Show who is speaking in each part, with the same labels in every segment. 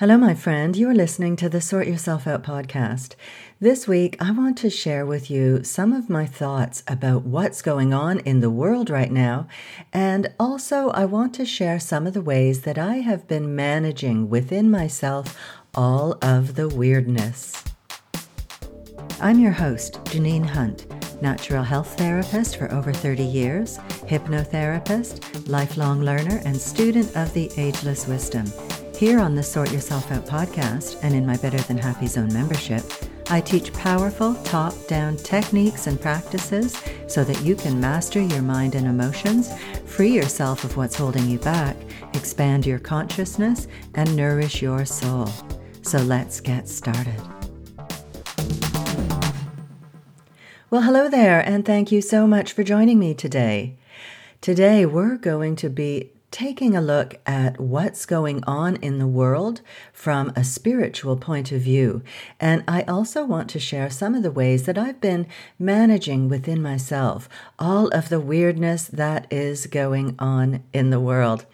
Speaker 1: Hello, my friend. You are listening to the Sort Yourself Out podcast. This week, I want to share with you some of my thoughts about what's going on in the world right now. And also, I want to share some of the ways that I have been managing within myself all of the weirdness. I'm your host, Janine Hunt, natural health therapist for over 30 years, hypnotherapist, lifelong learner, and student of the Ageless Wisdom. Here on the Sort Yourself Out podcast and in my Better Than Happy Zone membership, I teach powerful top down techniques and practices so that you can master your mind and emotions, free yourself of what's holding you back, expand your consciousness, and nourish your soul. So let's get started. Well, hello there, and thank you so much for joining me today. Today, we're going to be taking a look at what's going on in the world from a spiritual point of view. And I also want to share some of the ways that I've been managing within myself all of the weirdness that is going on in the world.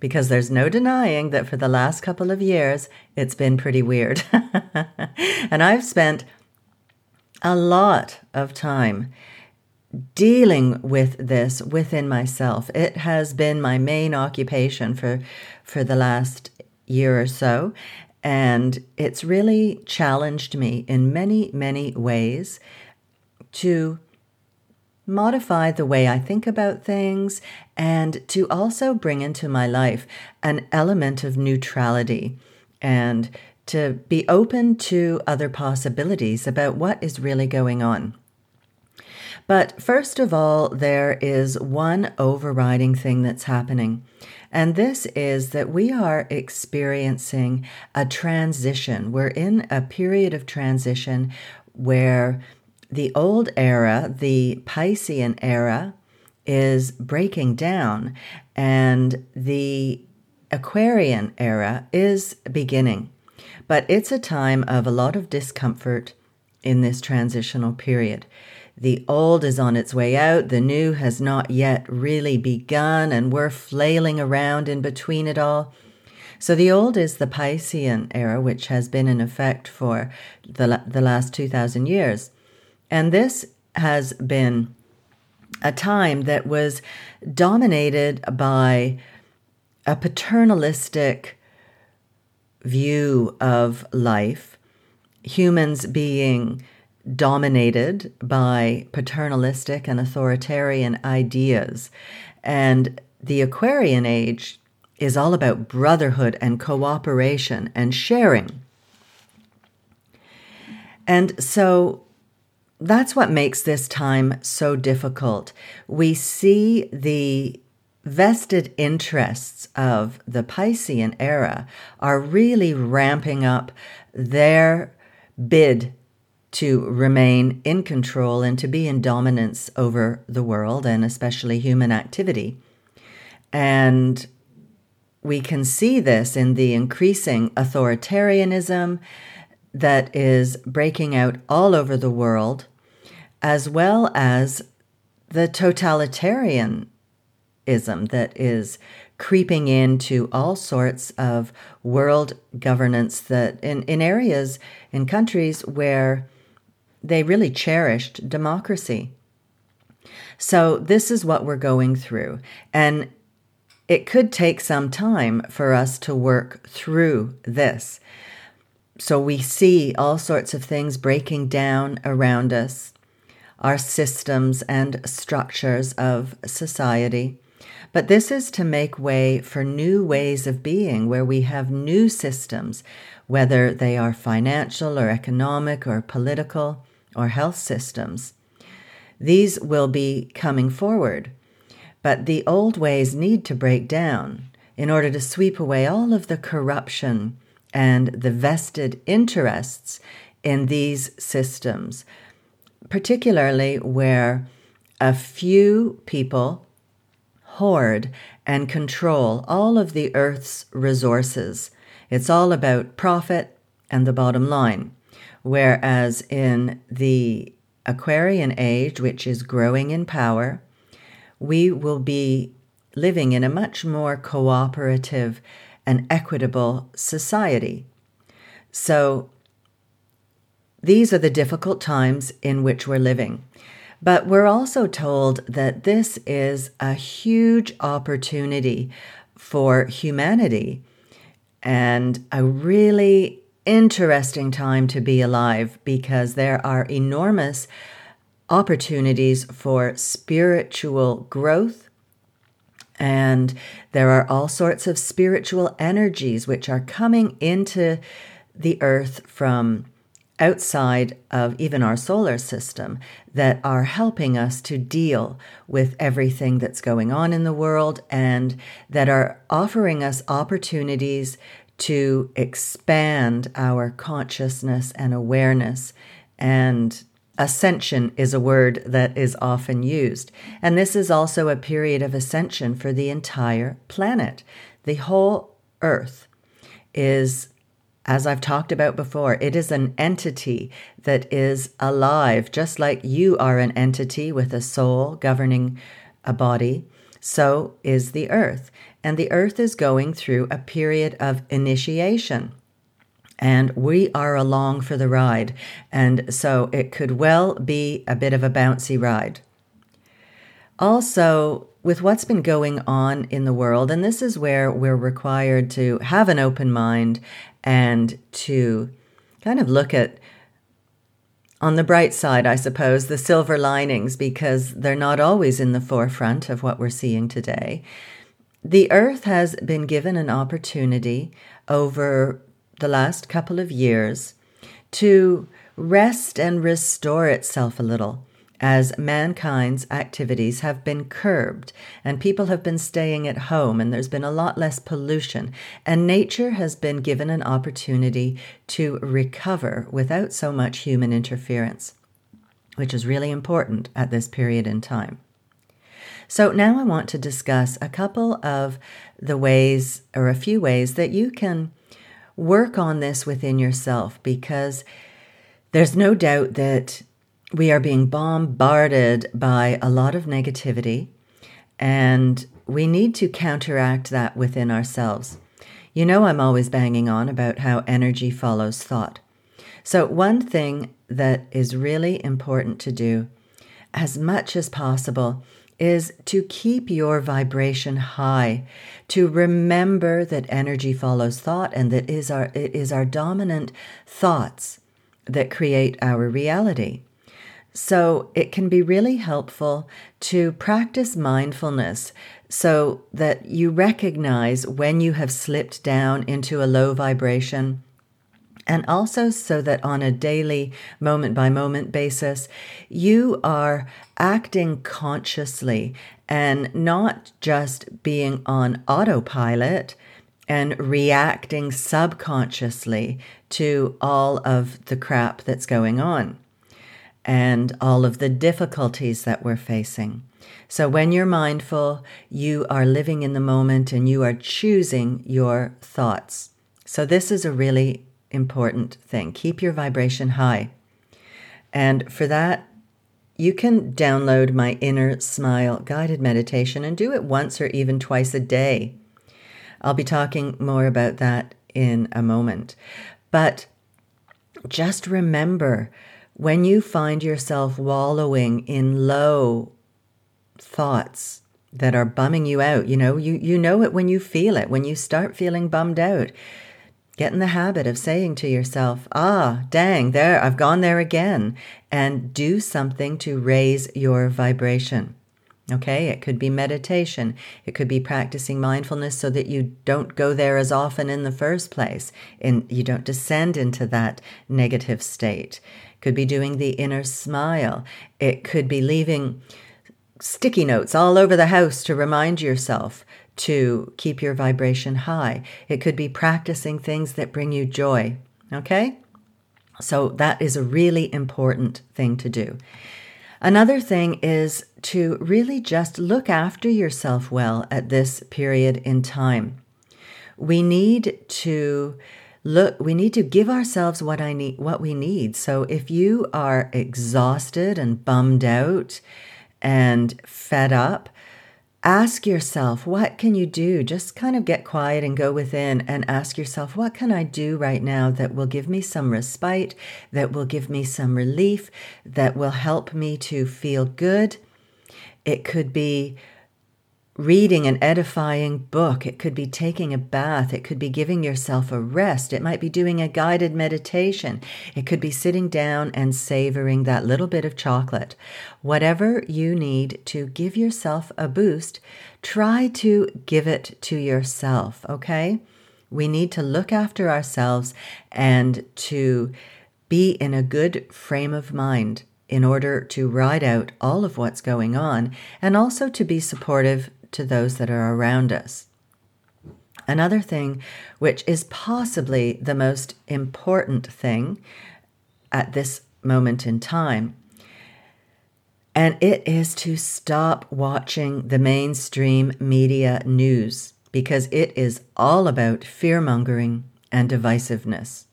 Speaker 1: Because there's no denying that for the last couple of years, it's been pretty weird. and I've spent a lot of time dealing with this within myself. It has been my main occupation for for the last year or so, and it's really challenged me in many many ways to modify the way I think about things and to also bring into my life an element of neutrality and to be open to other possibilities about what is really going on. But first of all, there is one overriding thing that's happening. And this is that we are experiencing a transition. We're in a period of transition where the old era, the Piscean era, is breaking down and the Aquarian era is beginning. But it's a time of a lot of discomfort in this transitional period. The old is on its way out, the new has not yet really begun, and we're flailing around in between it all. So the old is the Piscean era, which has been in effect for the, the last 2,000 years. And this has been a time that was dominated by a paternalistic view of life, humans being dominated by paternalistic and authoritarian ideas. And the Aquarian age is all about brotherhood and cooperation and sharing. And so that's what makes this time so difficult. We see the vested interests of the Piscean era are really ramping up their bid to remain in control and to be in dominance over the world and especially human activity. And we can see this in the increasing authoritarianism that is breaking out all over the world, as well as the totalitarianism that is creeping into all sorts of world governance that in, in areas in countries where they really cherished democracy. So, this is what we're going through. And it could take some time for us to work through this. So, we see all sorts of things breaking down around us, our systems and structures of society. But this is to make way for new ways of being where we have new systems, whether they are financial or economic or political or health systems. These will be coming forward, but the old ways need to break down in order to sweep away all of the corruption and the vested interests in these systems, particularly where a few people hoard and control all of the earth's resources. It's all about profit and the bottom line. Whereas in the Aquarian age, which is growing in power, we will be living in a much more cooperative and equitable society. So these are the difficult times in which we're living. But we're also told that this is a huge opportunity for humanity and a really interesting time to be alive because there are enormous opportunities for spiritual growth. And there are all sorts of spiritual energies which are coming into the earth from outside of even our solar system that are helping us to deal with everything that's going on in the world and that are offering us opportunities to expand our consciousness and awareness. And ascension is a word that is often used. And this is also a period of ascension for the entire planet. The whole earth is as I've talked about before, it is an entity that is alive, just like you are an entity with a soul governing a body. So is the earth. And the earth is going through a period of initiation. And we are along for the ride. And so it could well be a bit of a bouncy ride. Also, with what's been going on in the world, and this is where we're required to have an open mind and to kind of look at on the bright side, I suppose, the silver linings, because they're not always in the forefront of what we're seeing today. The earth has been given an opportunity over the last couple of years to rest and restore itself a little as mankind's activities have been curbed and people have been staying at home and there's been a lot less pollution and nature has been given an opportunity to recover without so much human interference, which is really important at this period in time. So now I want to discuss a couple of the ways or a few ways that you can work on this within yourself because there's no doubt that we are being bombarded by a lot of negativity, and we need to counteract that within ourselves. You know, I'm always banging on about how energy follows thought. So, one thing that is really important to do as much as possible is to keep your vibration high, to remember that energy follows thought and that is our, it is our dominant thoughts that create our reality. So it can be really helpful to practice mindfulness so that you recognize when you have slipped down into a low vibration. And also, so that on a daily, moment by moment basis, you are acting consciously and not just being on autopilot and reacting subconsciously to all of the crap that's going on and all of the difficulties that we're facing. So, when you're mindful, you are living in the moment and you are choosing your thoughts. So, this is a really important thing. Keep your vibration high. And for that, you can download my Inner Smile guided meditation and do it once or even twice a day. I'll be talking more about that in a moment. But just remember when you find yourself wallowing in low thoughts that are bumming you out, you know, you, you know it when you feel it, when you start feeling bummed out. Get in the habit of saying to yourself, ah, dang, there, I've gone there again, and do something to raise your vibration. Okay, it could be meditation. It could be practicing mindfulness so that you don't go there as often in the first place and you don't descend into that negative state could be doing the inner smile. It could be leaving sticky notes all over the house to remind yourself to keep your vibration high. It could be practicing things that bring you joy. Okay? So that is a really important thing to do. Another thing is to really just look after yourself well at this period in time. We need to look we need to give ourselves what i need what we need so if you are exhausted and bummed out and fed up ask yourself, what can you do? Just kind of get quiet and go within and ask yourself, what can I do right now that will give me some respite, that will give me some relief, that will help me to feel good? It could be reading an edifying book. It could be taking a bath. It could be giving yourself a rest. It might be doing a guided meditation. It could be sitting down and savoring that little bit of chocolate. Whatever you need to give yourself a boost, try to give it to yourself, okay? We need to look after ourselves and to be in a good frame of mind in order to ride out all of what's going on and also to be supportive to those that are around us. Another thing, which is possibly the most important thing at this moment in time, and it is to stop watching the mainstream media news because it is all about fear mongering and divisiveness.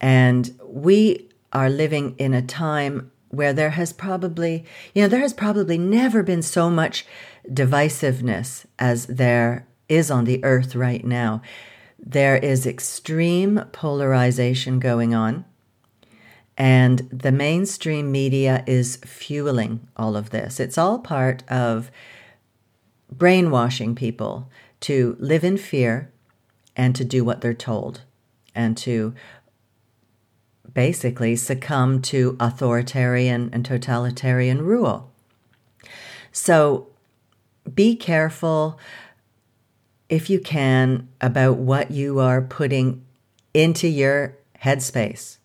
Speaker 1: And we are living in a time where there has probably, you know, there has probably never been so much divisiveness as there is on the earth right now. There is extreme polarization going on, and the mainstream media is fueling all of this. It's all part of brainwashing people to live in fear and to do what they're told and to basically succumb to authoritarian and totalitarian rule. So be careful if you can about what you are putting into your headspace.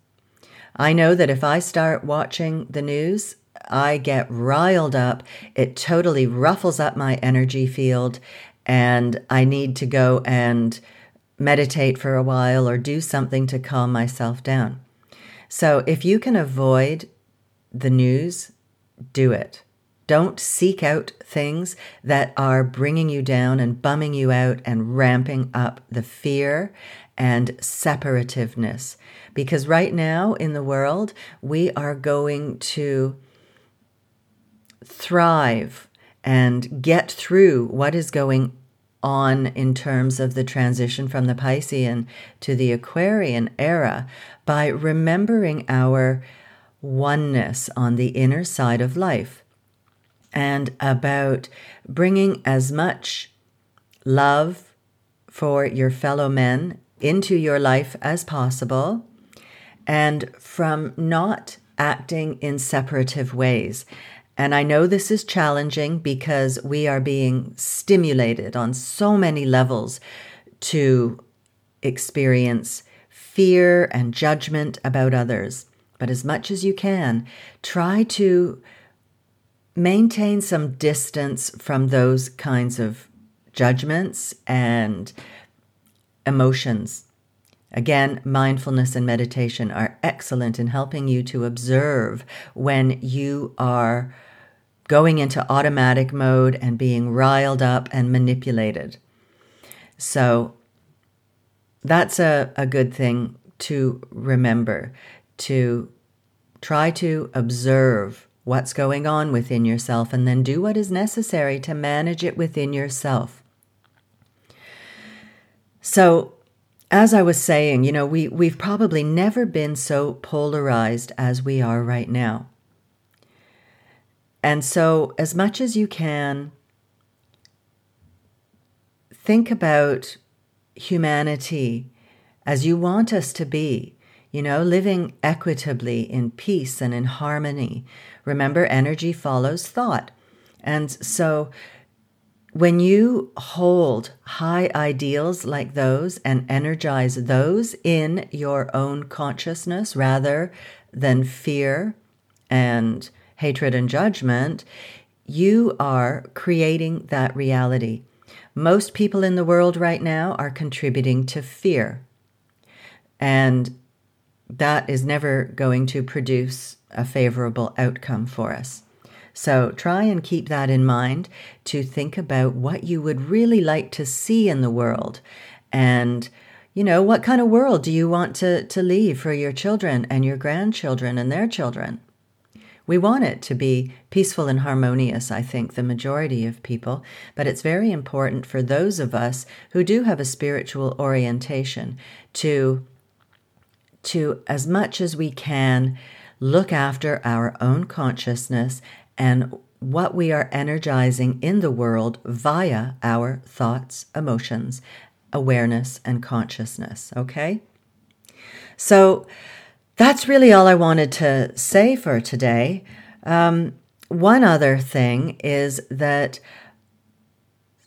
Speaker 1: I know that if I start watching the news, I get riled up. It totally ruffles up my energy field, and I need to go and meditate for a while or do something to calm myself down. So if you can avoid the news, do it. Don't seek out things that are bringing you down and bumming you out and ramping up the fear and separativeness. Because right now in the world, we are going to thrive and get through what is going on in terms of the transition from the Piscean to the Aquarian era by remembering our oneness on the inner side of life and about bringing as much love for your fellow men into your life as possible and from not acting in separative ways. And I know this is challenging because we are being stimulated on so many levels to experience fear and judgment about others. But as much as you can, try to maintain some distance from those kinds of judgments and emotions. Again, mindfulness and meditation are excellent in helping you to observe when you are going into automatic mode and being riled up and manipulated. So that's a, a good thing to remember to try to observe what's going on within yourself and then do what is necessary to manage it within yourself. So, as I was saying, you know, we, we've probably never been so polarized as we are right now. And so, as much as you can, think about humanity as you want us to be you know, living equitably in peace and in harmony. Remember, energy follows thought. And so when you hold high ideals like those and energize those in your own consciousness rather than fear and hatred and judgment, you are creating that reality. Most people in the world right now are contributing to fear. And that is never going to produce a favorable outcome for us. So try and keep that in mind to think about what you would really like to see in the world and you know what kind of world do you want to, to leave for your children and your grandchildren and their children We want it to be peaceful and harmonious, I think, the majority of people, but it's very important for those of us who do have a spiritual orientation to, to as much as we can, look after our own consciousness and what we are energizing in the world via our thoughts, emotions, awareness, and consciousness. Okay? So, that's really all I wanted to say for today. Um, one other thing is that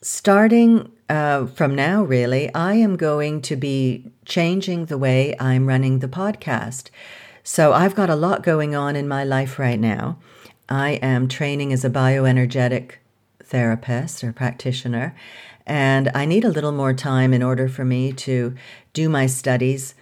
Speaker 1: starting uh, from now, really, I am going to be changing the way I'm running the podcast. So I've got a lot going on in my life right now. I am training as a bioenergetic therapist or practitioner, and I need a little more time in order for me to do my studies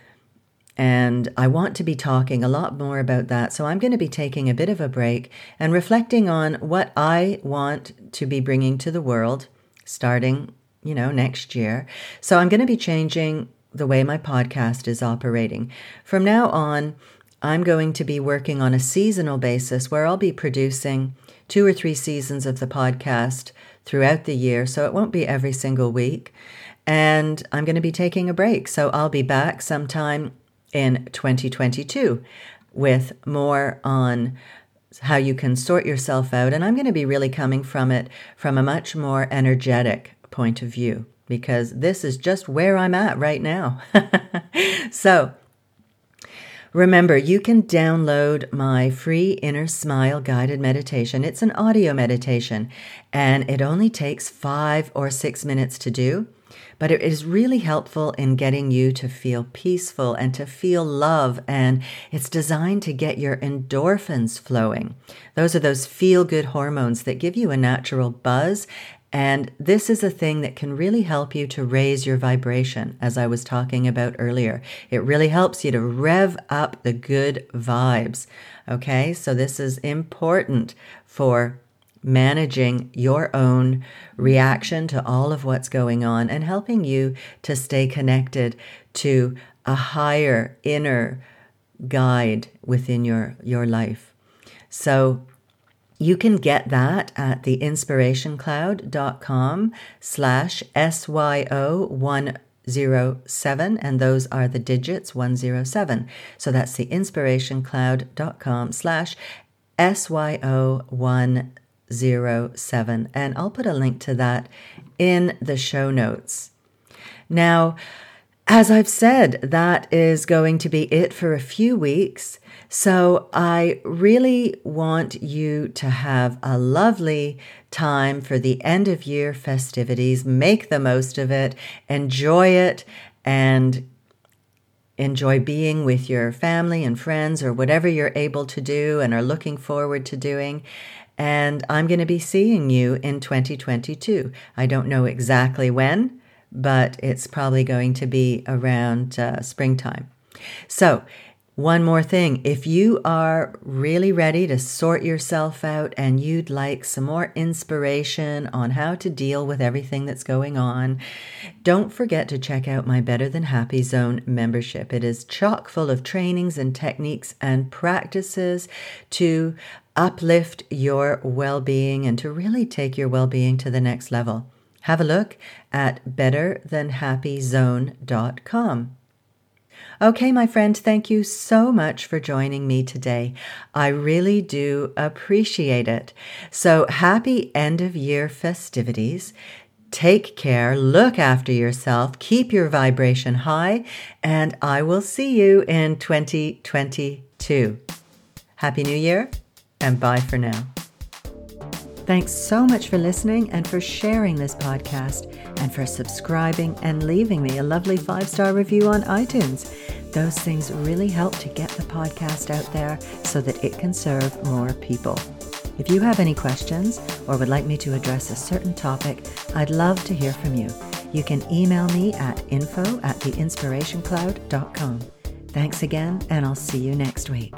Speaker 1: and I want to be talking a lot more about that. So I'm going to be taking a bit of a break and reflecting on what I want to be bringing to the world starting, you know, next year. So I'm going to be changing the way my podcast is operating. From now on, I'm going to be working on a seasonal basis where I'll be producing two or three seasons of the podcast throughout the year. So it won't be every single week. And I'm going to be taking a break. So I'll be back sometime in 2022 with more on how you can sort yourself out. And I'm going to be really coming from it from a much more energetic point of view because this is just where I'm at right now. so, Remember, you can download my free Inner Smile guided meditation. It's an audio meditation and it only takes five or six minutes to do but it is really helpful in getting you to feel peaceful and to feel love. And it's designed to get your endorphins flowing. Those are those feel good hormones that give you a natural buzz. And this is a thing that can really help you to raise your vibration, as I was talking about earlier. It really helps you to rev up the good vibes. Okay, so this is important for managing your own reaction to all of what's going on and helping you to stay connected to a higher inner guide within your, your life. So you can get that at theinspirationcloud.com slash SYO107, and those are the digits 107. So that's theinspirationcloud.com slash SYO107 07. And I'll put a link to that in the show notes. Now, as I've said, that is going to be it for a few weeks. So I really want you to have a lovely time for the end of year festivities. Make the most of it, enjoy it, and enjoy being with your family and friends or whatever you're able to do and are looking forward to doing. And I'm going to be seeing you in 2022. I don't know exactly when, but it's probably going to be around uh, springtime. So, one more thing if you are really ready to sort yourself out and you'd like some more inspiration on how to deal with everything that's going on, don't forget to check out my Better Than Happy Zone membership. It is chock full of trainings and techniques and practices to uplift your well being and to really take your well being to the next level. Have a look at betterthanhappyzone.com. Okay, my friend, thank you so much for joining me today. I really do appreciate it. So, happy end of year festivities. Take care, look after yourself, keep your vibration high, and I will see you in 2022. Happy New Year, and bye for now. Thanks so much for listening and for sharing this podcast and for subscribing and leaving me a lovely five star review on iTunes. Those things really help to get the podcast out there so that it can serve more people. If you have any questions or would like me to address a certain topic, I'd love to hear from you. You can email me at info at theinspirationcloud.com. Thanks again, and I'll see you next week.